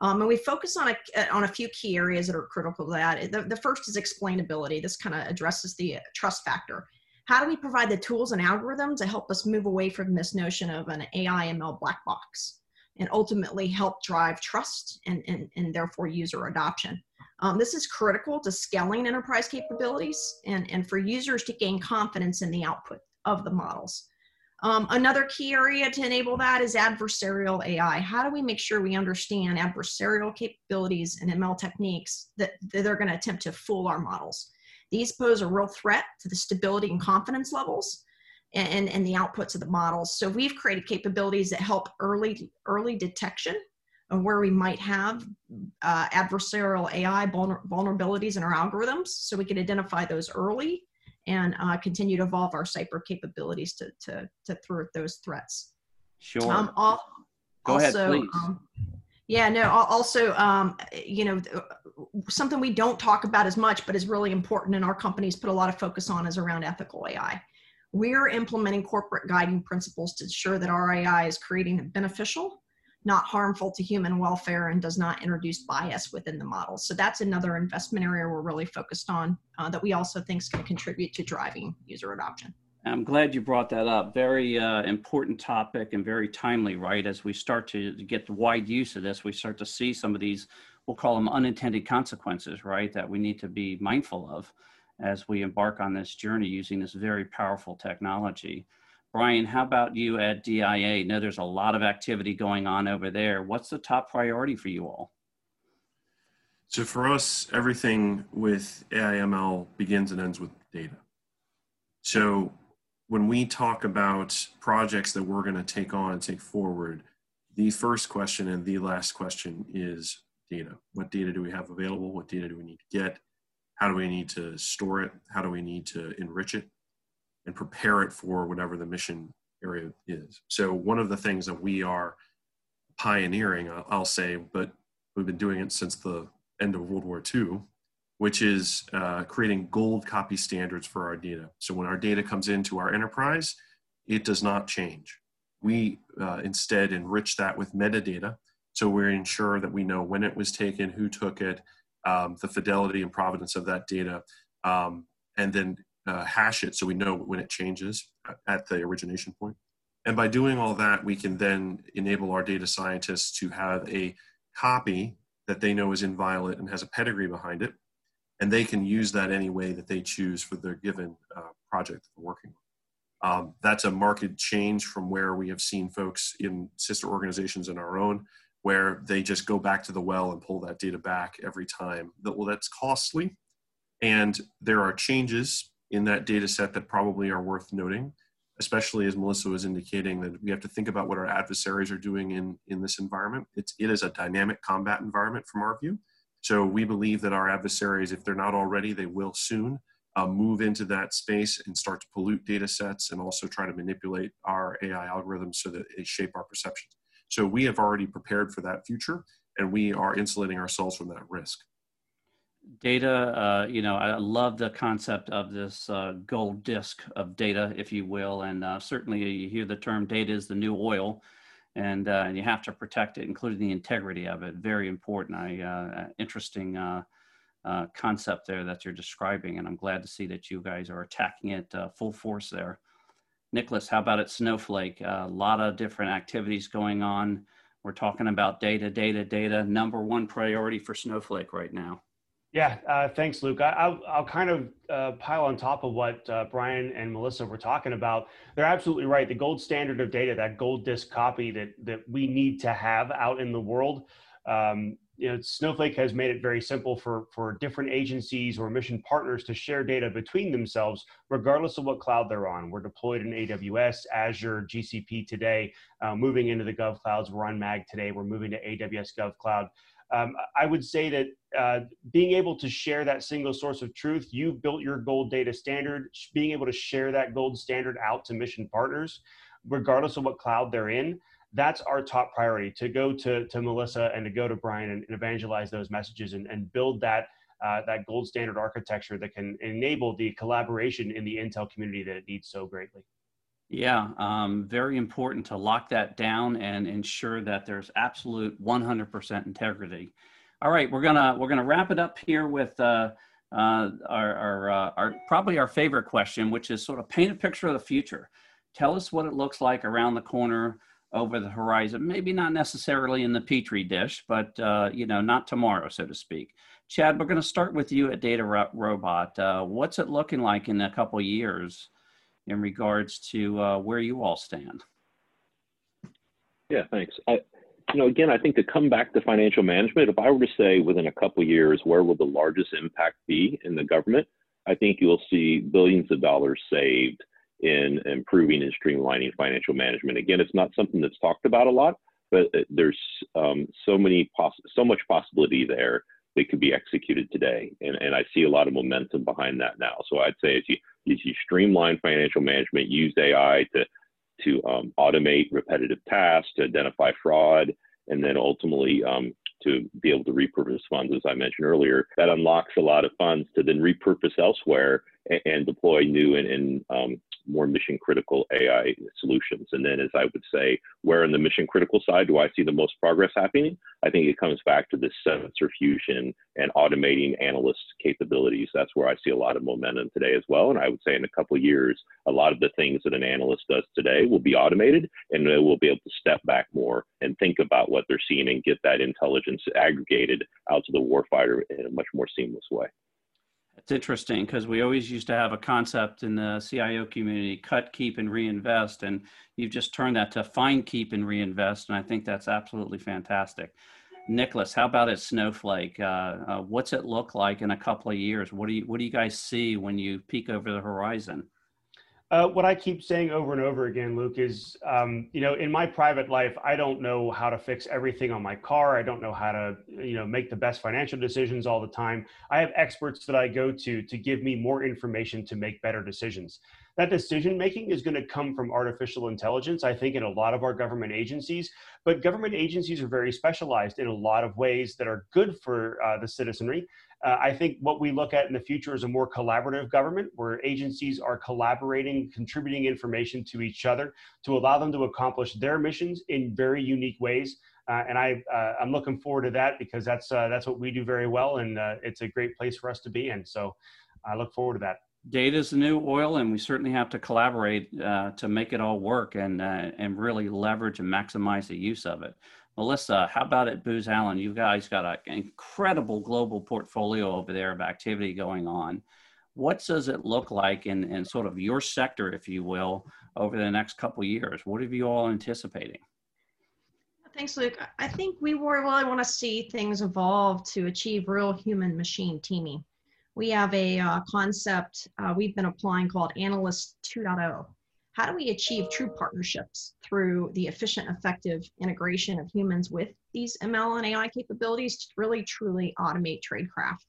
Um, and we focus on a on a few key areas that are critical to that. The, the first is explainability. This kind of addresses the trust factor. How do we provide the tools and algorithms to help us move away from this notion of an AI ML black box and ultimately help drive trust and, and, and therefore user adoption? Um, this is critical to scaling enterprise capabilities and, and for users to gain confidence in the output of the models. Um, another key area to enable that is adversarial AI. How do we make sure we understand adversarial capabilities and ML techniques that, that they're going to attempt to fool our models? These pose a real threat to the stability and confidence levels and, and the outputs of the models. So we've created capabilities that help early, early detection where we might have uh, adversarial AI vulner- vulnerabilities in our algorithms so we can identify those early and uh, continue to evolve our cyber capabilities to, to, to thwart those threats. Sure. Um, all, Go also, ahead, please. Um, yeah, no, also, um, you know, something we don't talk about as much, but is really important and our companies put a lot of focus on is around ethical AI. We're implementing corporate guiding principles to ensure that our AI is creating beneficial not harmful to human welfare and does not introduce bias within the model. So that's another investment area we're really focused on uh, that we also think is going to contribute to driving user adoption. I'm glad you brought that up. Very uh, important topic and very timely, right? As we start to get the wide use of this, we start to see some of these, we'll call them unintended consequences, right? That we need to be mindful of as we embark on this journey using this very powerful technology. Brian, how about you at DIA? I know there's a lot of activity going on over there. What's the top priority for you all? So for us, everything with AIML begins and ends with data. So when we talk about projects that we're going to take on and take forward, the first question and the last question is data. What data do we have available? What data do we need to get? How do we need to store it? How do we need to enrich it? And prepare it for whatever the mission area is. So one of the things that we are pioneering, I'll say, but we've been doing it since the end of World War II, which is uh, creating gold copy standards for our data. So when our data comes into our enterprise, it does not change. We uh, instead enrich that with metadata. So we ensure that we know when it was taken, who took it, um, the fidelity and provenance of that data, um, and then uh, hash it so we know when it changes at the origination point. And by doing all that, we can then enable our data scientists to have a copy that they know is inviolate and has a pedigree behind it. And they can use that any way that they choose for their given uh, project that they're working on. Um, that's a marked change from where we have seen folks in sister organizations and our own, where they just go back to the well and pull that data back every time. Well, that's costly. And there are changes in that data set that probably are worth noting especially as Melissa was indicating, that we have to think about what our adversaries are doing in, in this environment. It's, it is a dynamic combat environment from our view. So we believe that our adversaries, if they're not already, they will soon uh, move into that space and start to pollute data sets and also try to manipulate our AI algorithms so that they shape our perceptions. So we have already prepared for that future and we are insulating ourselves from that risk data uh, you know i love the concept of this uh, gold disc of data if you will and uh, certainly you hear the term data is the new oil and, uh, and you have to protect it including the integrity of it. Very important i uh, interesting uh, concept there that you're describing and i'm glad to see that you guys are attacking it full force there. Nicholas how about at snowflake? A lot of different activities going on. We're talking about data data data. Number one priority for snowflake right now yeah, uh, thanks, Luke. I, will I'll kind of uh, pile on top of what uh, Brian and Melissa were talking about. They're absolutely right. The gold standard of data, that gold disk copy that that we need to have out in the world. Um, you know, Snowflake has made it very simple for for different agencies or mission partners to share data between themselves, regardless of what cloud they're on. We're deployed in AWS, Azure, GCP today. Uh, moving into the Gov clouds, we're on Mag today. We're moving to AWS Gov Cloud um, I would say that uh, being able to share that single source of truth, you've built your gold data standard, being able to share that gold standard out to mission partners, regardless of what cloud they're in, that's our top priority to go to, to Melissa and to go to Brian and, and evangelize those messages and, and build that, uh, that gold standard architecture that can enable the collaboration in the Intel community that it needs so greatly. Yeah, um, very important to lock that down and ensure that there's absolute 100% integrity. All right, we're gonna we're gonna wrap it up here with uh, uh, our our, uh, our probably our favorite question, which is sort of paint a picture of the future. Tell us what it looks like around the corner, over the horizon. Maybe not necessarily in the petri dish, but uh, you know, not tomorrow, so to speak. Chad, we're going to start with you at Data Robot. Uh, what's it looking like in a couple years? In regards to uh, where you all stand. Yeah, thanks. I, you know, again, I think to come back to financial management, if I were to say within a couple years, where will the largest impact be in the government? I think you'll see billions of dollars saved in improving and streamlining financial management. Again, it's not something that's talked about a lot, but there's um, so many poss- so much possibility there could be executed today. And, and I see a lot of momentum behind that now. So I'd say as you, as you streamline financial management, use AI to, to um, automate repetitive tasks, to identify fraud, and then ultimately um, to be able to repurpose funds, as I mentioned earlier, that unlocks a lot of funds to then repurpose elsewhere and, deploy new and, and um, more mission critical AI solutions. And then, as I would say, where in the mission critical side do I see the most progress happening? I think it comes back to this sensor fusion and automating analyst capabilities. That's where I see a lot of momentum today as well. And I would say in a couple of years, a lot of the things that an analyst does today will be automated and they will be able to step back more and think about what they're seeing and get that intelligence aggregated out to the warfighter in a much more seamless way. It's interesting because we always used to have a concept in the CIO community cut, keep, and reinvest. And you've just turned that to find, keep, and reinvest. And I think that's absolutely fantastic. Nicholas, how about at Snowflake? Uh, uh, what's it look like in a couple of years? What do you What do you guys see when you peek over the horizon? Uh, what I keep saying over and over again, Luke, is um, you know, in my private life, I don't know how to fix everything on my car. I don't know how to, you know, make the best financial decisions all the time. I have experts that I go to to give me more information to make better decisions. That decision making is going to come from artificial intelligence, I think, in a lot of our government agencies. But government agencies are very specialized in a lot of ways that are good for uh, the citizenry. Uh, I think what we look at in the future is a more collaborative government where agencies are collaborating, contributing information to each other to allow them to accomplish their missions in very unique ways. Uh, and I, uh, I'm looking forward to that because that's, uh, that's what we do very well. And uh, it's a great place for us to be in. So I look forward to that. Data is the new oil, and we certainly have to collaborate uh, to make it all work and, and really leverage and maximize the use of it. Melissa, how about at Booz Allen? You guys got an incredible global portfolio over there of activity going on. What does it look like in, in sort of your sector, if you will, over the next couple years? What are you all anticipating? Thanks, Luke. I think we really want to see things evolve to achieve real human machine teaming. We have a uh, concept uh, we've been applying called Analyst 2.0. How do we achieve true partnerships through the efficient, effective integration of humans with these ML and AI capabilities to really truly automate tradecraft?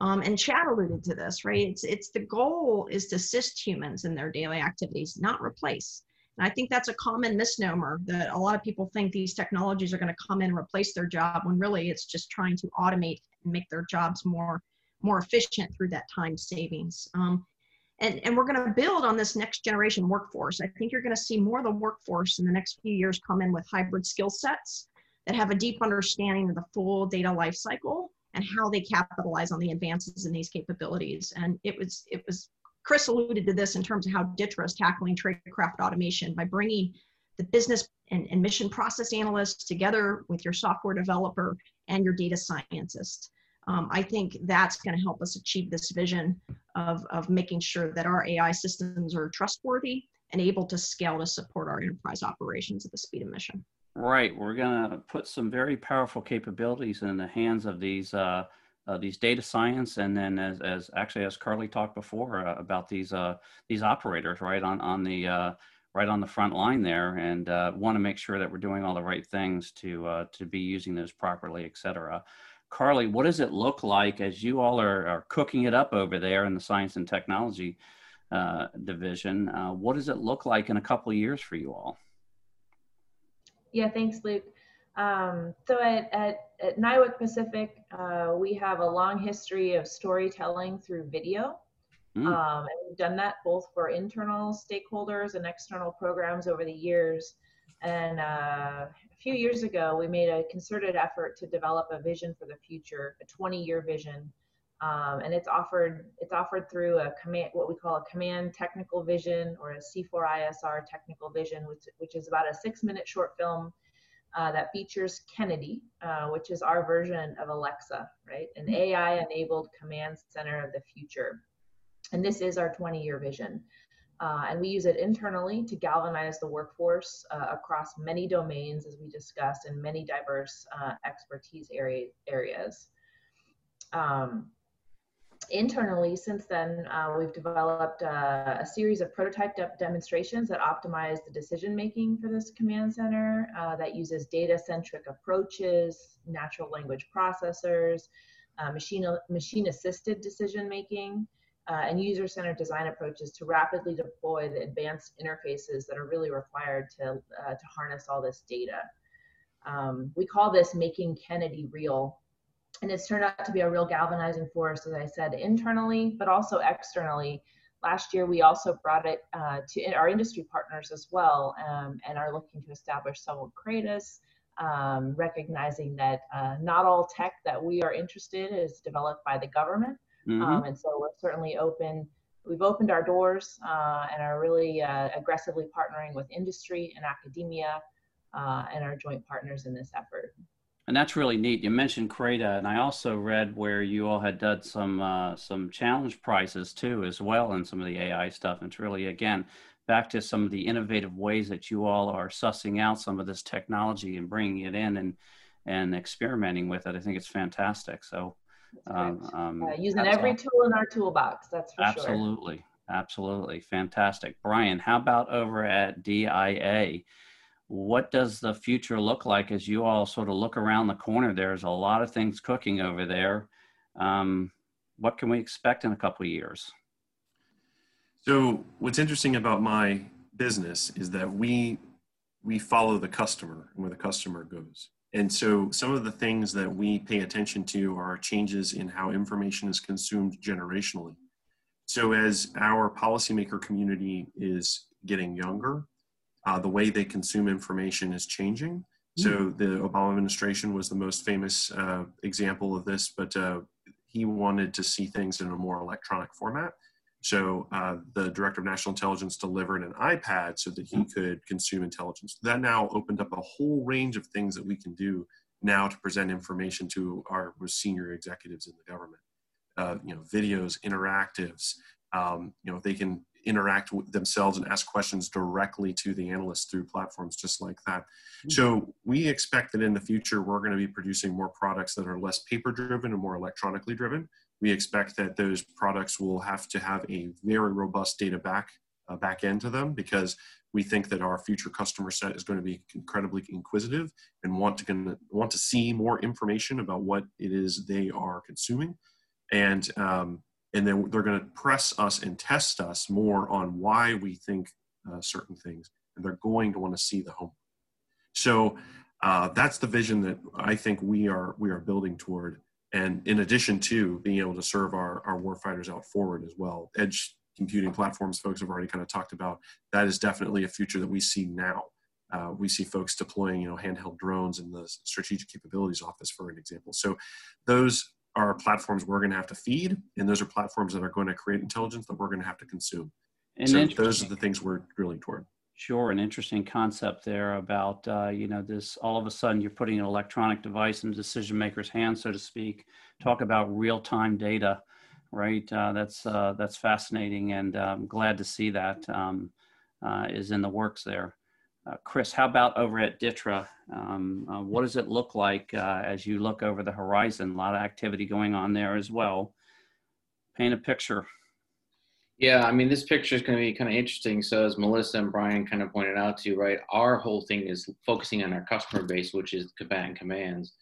Um, and Chad alluded to this, right? It's, it's the goal is to assist humans in their daily activities, not replace. And I think that's a common misnomer that a lot of people think these technologies are going to come in and replace their job when really it's just trying to automate and make their jobs more more efficient through that time savings. Um, and, and we're going to build on this next generation workforce. I think you're going to see more of the workforce in the next few years come in with hybrid skill sets that have a deep understanding of the full data lifecycle and how they capitalize on the advances in these capabilities. And it was it was Chris alluded to this in terms of how DTRA is tackling tradecraft automation by bringing the business and, and mission process analysts together with your software developer and your data scientist. Um, I think that's going to help us achieve this vision of, of making sure that our AI systems are trustworthy and able to scale to support our enterprise operations at the speed of mission. Right. We're going to put some very powerful capabilities in the hands of these uh, uh, these data science, and then as, as actually as Carly talked before uh, about these uh, these operators right on on the uh, right on the front line there, and uh, want to make sure that we're doing all the right things to uh, to be using those properly, et cetera. Carly, what does it look like as you all are, are cooking it up over there in the science and technology division? what does it look like in a couple of years for you all? Yeah, thanks, Luke. Um, so at, at, at NIWC Pacific, uh, we have a long history of storytelling through video. Mm. Um, and we've done that both for internal stakeholders and external programs over the years. And uh, a few years ago, we made a concerted effort to develop a vision for the future, a 20-year vision. Um, and it's offered it's offered through a command what we call a command technical vision or a C4ISR technical vision, which which is about a six minute short film uh, that features Kennedy, uh, which is our version of Alexa, right? An mm-hmm. AI enabled command center of the future. And this is our 20 year vision. Uh, and we use it internally to galvanize the workforce uh, across many domains, as we discussed, in many diverse uh, expertise area, areas. Um, internally, since then, uh, we've developed uh, a series of prototype de demonstrations that optimize the decision making for this command center uh, that uses data centric approaches, natural language processors, machine, machine assisted decision making. Uh, and user-centered design approaches to rapidly deploy the advanced interfaces that are really required to, uh, to harness all this data. Um, we call this making Kennedy real and it's turned out to be a real galvanizing force, as I said, internally, but also externally. Last year, we also brought it uh, to our industry partners as well um, and are looking to establish some with CRADAs, um, recognizing that uh, not all tech that we are interested in is developed by the government. Mm-hmm. Um, and so we're certainly open. We've opened our doors uh, and are really uh, aggressively partnering with industry and academia uh, and our joint partners in this effort. And that's really neat. You mentioned CRADA, and I also read where you all had done some uh, some challenge prizes too, as well, in some of the AI stuff. And it's really again back to some of the innovative ways that you all are sussing out some of this technology and bringing it in and and experimenting with it. I think it's fantastic. So um, um, uh, using every tool in our toolbox. That's for absolutely, sure. Absolutely, absolutely, fantastic. Brian, how about over at DIA? what does the future look like as you all sort of look around the corner? There's a lot of things cooking over there. Um, what can we expect in a couple of years? So what's interesting about my business is that we we follow the customer and where the customer goes. And so some of the things that we pay attention to are changes in how information is consumed generationally. So as our policymaker community is getting younger, uh, the way they consume information is changing. So the Obama administration was the most famous uh, example of this, but uh, he wanted to see things in a more electronic format. So uh, the director of national intelligence delivered an iPad so that he could consume intelligence. That now opened up a whole range of things that we can do now to present information to our senior executives in the government. Uh, you know, videos, interactives. Um, you know, they can interact with themselves and ask questions directly to the analysts through platforms just like that. Mm-hmm. So we expect that in the future we're going to be producing more products that are less paper driven and more electronically driven. We expect that those products will have to have a very robust data back uh, back end to them because we think that our future customer set is going to be incredibly inquisitive and want to want to see more information about what it is they are consuming. And um, and then they're going to press us and test us more on why we think uh, certain things and they're going to want to see the home. So uh, that's the vision that i think we are we are building toward and in addition to being able to serve our, our warfighters out forward as well edge computing platforms folks have already kind of talked about that is definitely a future that we see now uh, we see folks deploying you know handheld drones in the strategic capabilities office for an example so those are platforms we're going to have to feed, and those are platforms that are going to create intelligence that we're going to have to consume. And so those are the things we're drilling toward. Sure, an interesting concept there about uh, you know this. All of a sudden, you're putting an electronic device in decision maker's hand, so to speak. Talk about real time data, right? Uh, that's uh, that's fascinating, and I'm glad to see that um, uh, is in the works there. Uh, Chris, how about over at DTRA? Um, uh, what does it look like as you look over the horizon? A lot of activity going on there as well. Paint a picture. Yeah, I mean, this picture is going to be kind of interesting. So, as Melissa and Brian kind of pointed out to you, right, our whole thing is focusing on our customer base, which is combatant commands.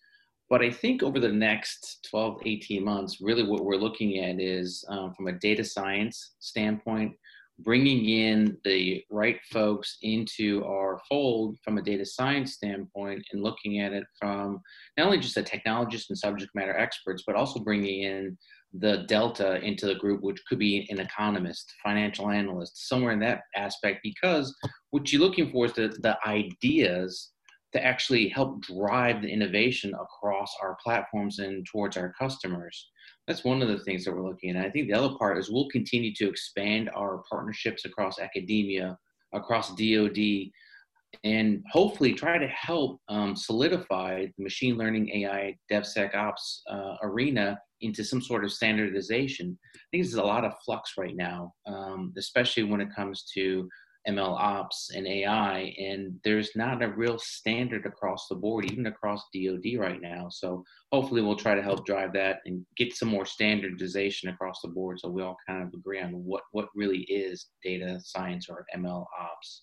But I think over the next 12, 18 months, really what we're looking at is um, from a data science standpoint, bringing in the right folks into our fold from a data science standpoint and looking at it from not only just the technologists and subject matter experts, but also bringing in the delta into the group, which could be an economist, financial analyst, somewhere in that aspect, because what you're looking for is the, the ideas to actually help drive the innovation across our platforms and towards our customers that's one of the things that we're looking at. I think the other part is we'll continue to expand our partnerships across academia, across DoD, and hopefully try to help um, solidify the machine learning AI DevSecOps uh, arena into some sort of standardization. I think there's a lot of flux right now, um, especially when it comes to ML ops and AI, and there's not a real standard across the board, even across DoD right now. So hopefully, we'll try to help drive that and get some more standardization across the board, so we all kind of agree on what what really is data science or ML ops.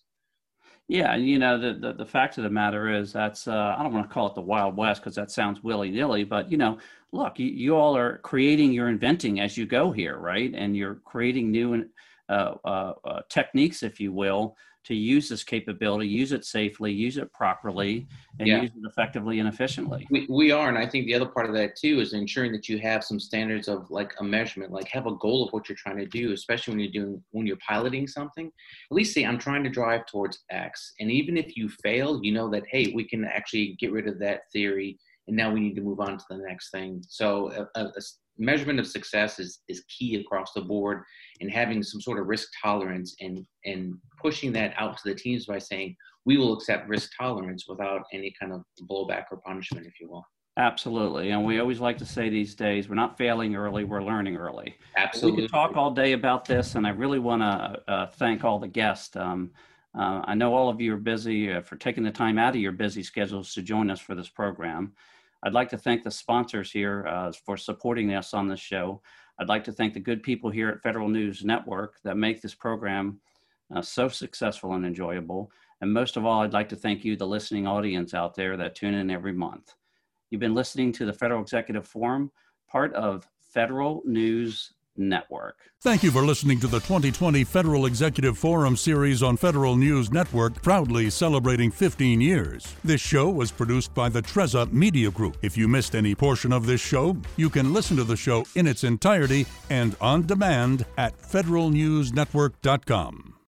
Yeah, you know the, the, the fact of the matter is that's uh, I don't want to call it the Wild West because that sounds willy nilly, but you know, look, you, you all are creating, you're inventing as you go here, right? And you're creating new and Uh, uh, uh, techniques, if you will, to use this capability, use it safely, use it properly, and yeah. use it effectively and efficiently. We, we are, and I think the other part of that too is ensuring that you have some standards of like a measurement, like have a goal of what you're trying to do, especially when you're doing when you're piloting something. At least say I'm trying to drive towards X, and even if you fail, you know that hey, we can actually get rid of that theory, and now we need to move on to the next thing. So a, a, measurement of success is, is key across the board and having some sort of risk tolerance and, and pushing that out to the teams by saying we will accept risk tolerance without any kind of blowback or punishment if you will. Absolutely and we always like to say these days we're not failing early we're learning early. Absolutely we could talk all day about this and i really want to uh, thank all the guests. Um, uh, i know all of you are busy uh, for taking the time out of your busy schedules to join us for this program I'd like to thank the sponsors here uh, for supporting us on this show. I'd like to thank the good people here at Federal News Network that make this program uh, so successful and enjoyable. And most of all, I'd like to thank you, the listening audience out there that tune in every month. You've been listening to the Federal Executive Forum, part of Federal News Network. Thank you for listening to the 2020 Federal Executive Forum series on Federal News Network, proudly celebrating 15 years. This show was produced by the Trezza Media Group. If you missed any portion of this show, you can listen to the show in its entirety and on demand at federalnewsnetwork.com.